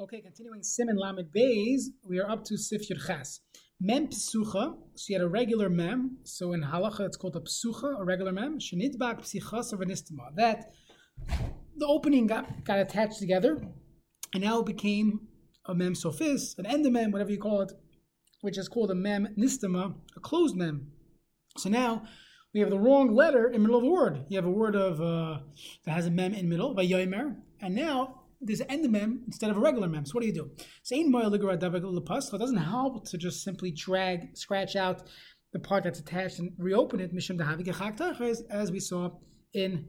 Okay, continuing Siman Lamed Bays, we are up to Sif Yud Ches. Mem Psucha, so you had a regular mem, so in Halacha it's called a Psucha, a regular mem, Shenidbak Psichas Avanistama. That the opening got, got attached together, and now it became a mem sophis, an endemem, whatever you call it, which is called a mem nistama, a closed mem. So now we have the wrong letter in the middle of the word. You have a word of uh, that has a mem in the middle, vayomer, and now there's an end mem instead of a regular mem. So what do you do? It doesn't help to just simply drag, scratch out the part that's attached and reopen it, as we saw in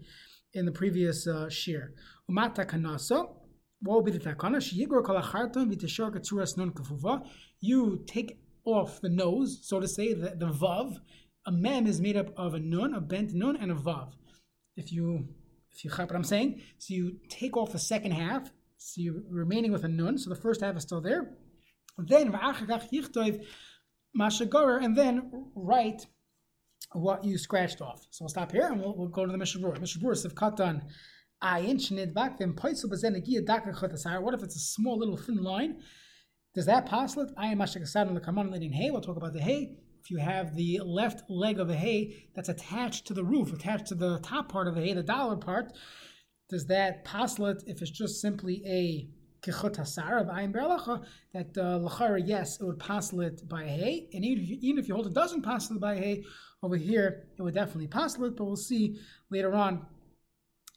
in the previous uh, shir. Umata kanasa. What will be the takana? You take off the nose, so to say, the, the vav. A mem is made up of a nun, a bent nun, and a vav. If you if you what I'm saying, so you take off the second half, so you're remaining with a nun, so the first half is still there. Then and then write what you scratched off. So we'll stop here and we'll, we'll go to the Mishabur. Mishabur is katan. What if it's a small little thin line? Does that pass it? Ayin mashakasan on the kaman leading hay. We'll talk about the hay if you have the left leg of a hay that's attached to the roof, attached to the top part of the hay, the dollar part, does that paslet, if it's just simply a kichut hasar of ayin Biur Halacha, that uh, lachara, yes, it would paslet by hay, and even if, you, even if you hold it doesn't paslet by hay, over here it would definitely paslet, but we'll see later on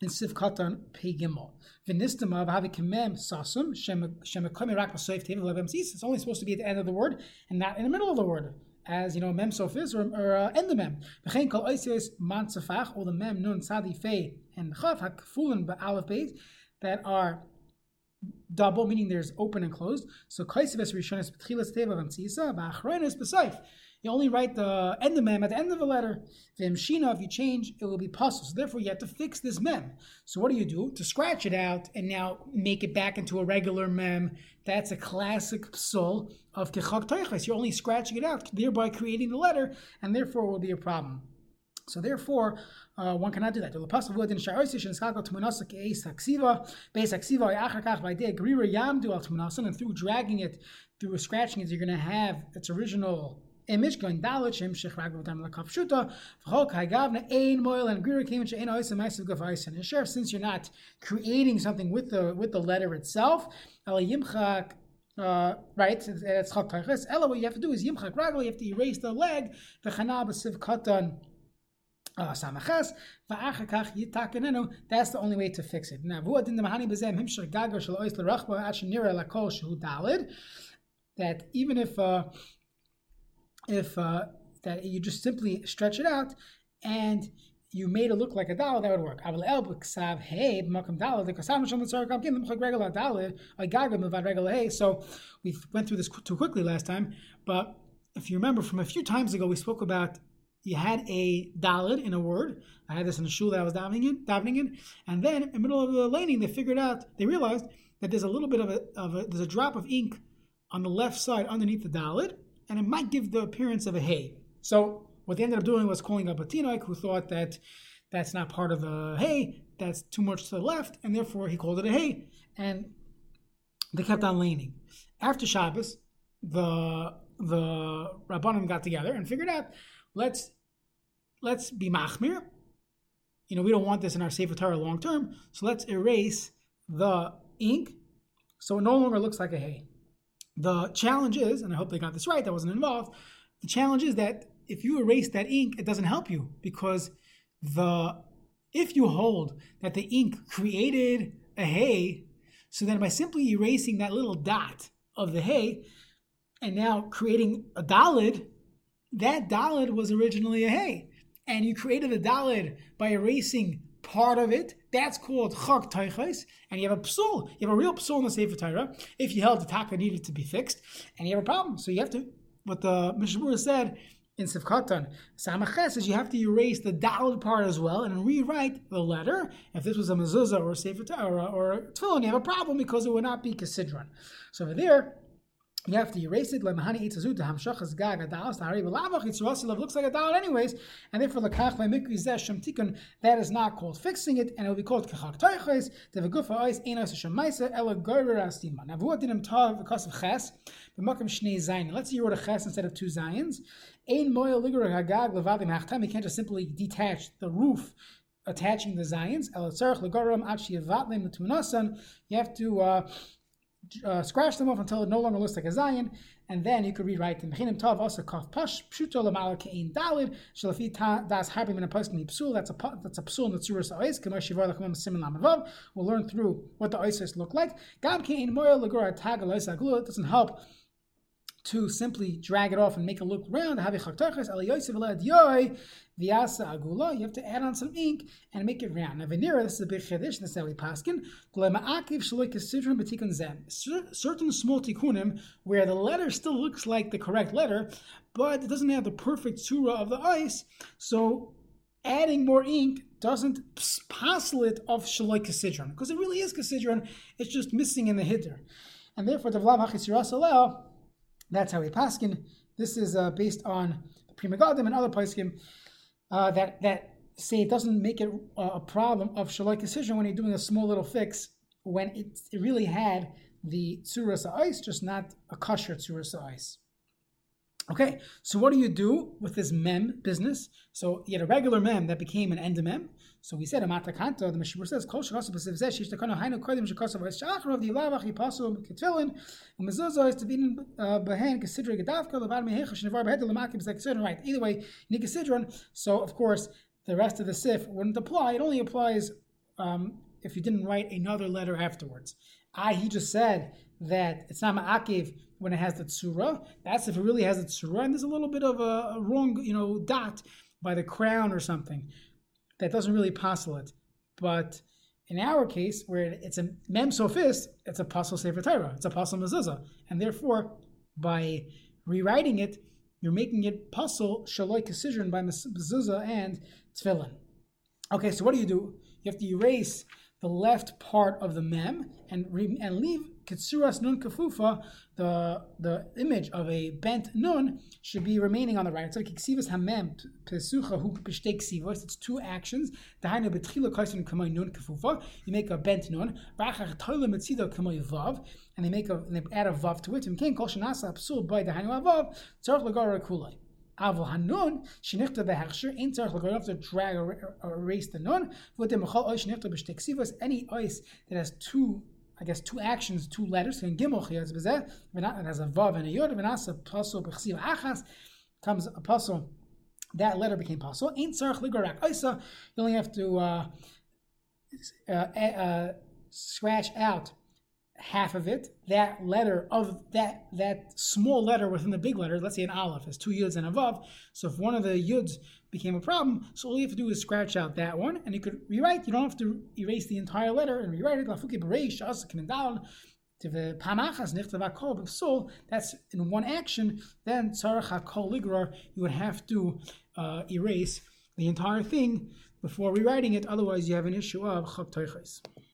in Sif Katan Pei Gimel. V'nistama v'havi kemem sasum shemekami rak b'soif It's only supposed to be at the end of the word and not in the middle of the word as you know, mem sofis or, or uh, mem. V'chein kol oisios man or the mem nun sadi fe and chav hakfulen ba'alef beis that are double, meaning there's open and closed. So kaisives rishonis b'tchilas teva v'mtzisa ba'achronis b'saif. You only write the end of mem at the end of a letter. V'imshina, if you change, it will be pasul. So therefore, you have to fix this mem. So what do you do? To scratch it out and now make it back into a regular mem, that's a classic psul of kechak teiches. You're only scratching it out, thereby creating the letter, and therefore it will be a problem. So therefore, uh, one cannot do that. And through dragging it, through scratching it, you're going to have its original image going dalit shem shechrag v'dam lakaf shuta v'chol kaigavna ein moil and grira came into ein oisim ma'isiv gavaisin. And sure, since you're not creating something with the with the letter itself, el yimchak. Uh, right, it's chak tayches. Ella, what you have to do is yimchak ragel. You have to erase the leg. The chanab siv katan uh, samaches va'achakach yitakanenu. That's the only way to fix it. Now, v'uadin the mahani bezem himshach gagar shel ois l'rachba ashenira lakol shehu dalid. That even if uh, if uh, that you just simply stretch it out and you made it look like a dollar, that would work. So we went through this too quickly last time, but if you remember from a few times ago, we spoke about you had a dalid in a word. I had this in the shul that I was davening in, davening in, and then in the middle of the laning, they figured out, they realized that there's a little bit of a, of a there's a drop of ink on the left side underneath the dalid, and it might give the appearance of a hay. So what they ended up doing was calling up a tinoik who thought that that's not part of the hay, that's too much to the left, and therefore he called it a hay. And they kept on laning. After Shabbos, the the Rabbanim got together and figured out let's let's be machmir. You know, we don't want this in our Sefer Torah long term, so let's erase the ink so it no longer looks like a hay. The challenge is, and I hope they got this right, that wasn't involved. The challenge is that if you erase that ink, it doesn't help you because the if you hold that the ink created a hay, so then by simply erasing that little dot of the hay and now creating a dalid, that dalid was originally a hay. And you created a dalid by erasing part of it. That's called chag taichais, and you have a psul. You have a real psul in the Sefer Torah. If you held the taka needed to be fixed, and you have a problem, so you have to. What the Mishnah Berurah said in Sifkatan, Samaches is you have to erase the dalad part as well and rewrite the letter. If this was a mezuzah or a Sefer Torah or, or a tefillin, you have a problem because it would not be kasidron. So over there, you have to erase it. Lemahani itzazut hamshachas gag adalas tahari b'lavach itzrasilav looks like a dal anyways, and therefore the kach by mikri zeh shem tikun that is not called fixing it, and it will be called kachak toiches devagufa ois enos shemaisa ela gorer astima. Now v'uat dinim tav because of ches b'makam shnei zayin. Let's say you wrote a ches instead of two zayins. Ein moya ligur hagag levadim hachtam. You can't just simply detach the roof attaching the zayins. El tzarich legoram achi yevatlem letunasan. You have to. Uh, uh, scratch them off until it no longer looks like a zayin, and then you could rewrite them. Mechinim tov also kaf pash pshuto dalid das a psul. That's a that's a psul in the tzuras ois. Shivar simin lamavav. We'll learn through what the oises look like. Gam kein moya lagura tag It doesn't help to simply drag it off and make it look round. You have to add on some ink and make it round. Now, veneer, this is a big chiddush, this is how we paskin. Certain small tikkunim where the letter still looks like the correct letter, but it doesn't have the perfect surah of the ice, so adding more ink doesn't passel it of shaloi kasidron, because it really is kasidron, it's just missing in the hitter. And therefore, the Vlav Hachisiras that's how we paskin. This is uh, based on the Pri Megadim and other poskim uh, that that say it doesn't make it a problem of shaloi decision when you're doing a small little fix when it, it really had the tzuras ice, just not a kosher tzuras ice. Okay, so what do you do with this mem business? So you had a regular mem that became an endemem. So we said a matakanta. The Mishmur says kol shachas b'siv zeh shish tekano hainu kodim shachas v'es shachar of the lavach yipasu ketfilin and mezuzah is to uh, behen considering gedavka levad mehecha shnevar behed lemakim certain right. Either way, you need. So of course the rest of the sif wouldn't apply. It only applies um, if you didn't write another letter afterwards. I he just said that it's not ma'akiv when it has the tsura. That's if it really has the tsura, and there's a little bit of a, a wrong, you know, dot by the crown or something that doesn't really passel it. But in our case, where it's a mem sofis, it's a pasul sefer Torah, it's a pasul mezuzah, and therefore, by rewriting it, you're making it pasul shaloi decision by mezuzah and tefillin. Okay, so what do you do? You have to erase the left part of the mem and re- and leave kitsuras nun kafufa, the the image of a bent nun should be remaining on the right. So kiksivas hamem pesucha hu ksivos. It's two actions. Dahainu betchila kaisin kamay nun kafufa. You make a bent nun. Rachach toile metzido kamay vav, and they make a and they add a vav to it. And ken kol shenasa psul by dahainu avav tzarich lagara kulay. Avol hanun shenichta behechsher ein. You have to drag or erase the nun. V'otem mechal oish shenichta b'shteksivos. Any ice that has two I guess two actions, two letters. And gimel chiyaz b'zeh, it has a vav and a yod. V'nasa pasul b'chsiv achas comes a pasul. That letter became pasul. Ain't tzarich ligarak isa. You only have to uh, uh, uh, scratch out half of it, that letter of that that small letter within the big letter, let's say an aleph has two yuds and a vav. So if one of the yuds became a problem, so all you have to do is scratch out that one, and you could rewrite. You don't have to erase the entire letter and rewrite it. Lafuki bereish coming down. That's in one action. Then. You would have to uh, erase the entire thing before rewriting it. Otherwise, you have an issue of chok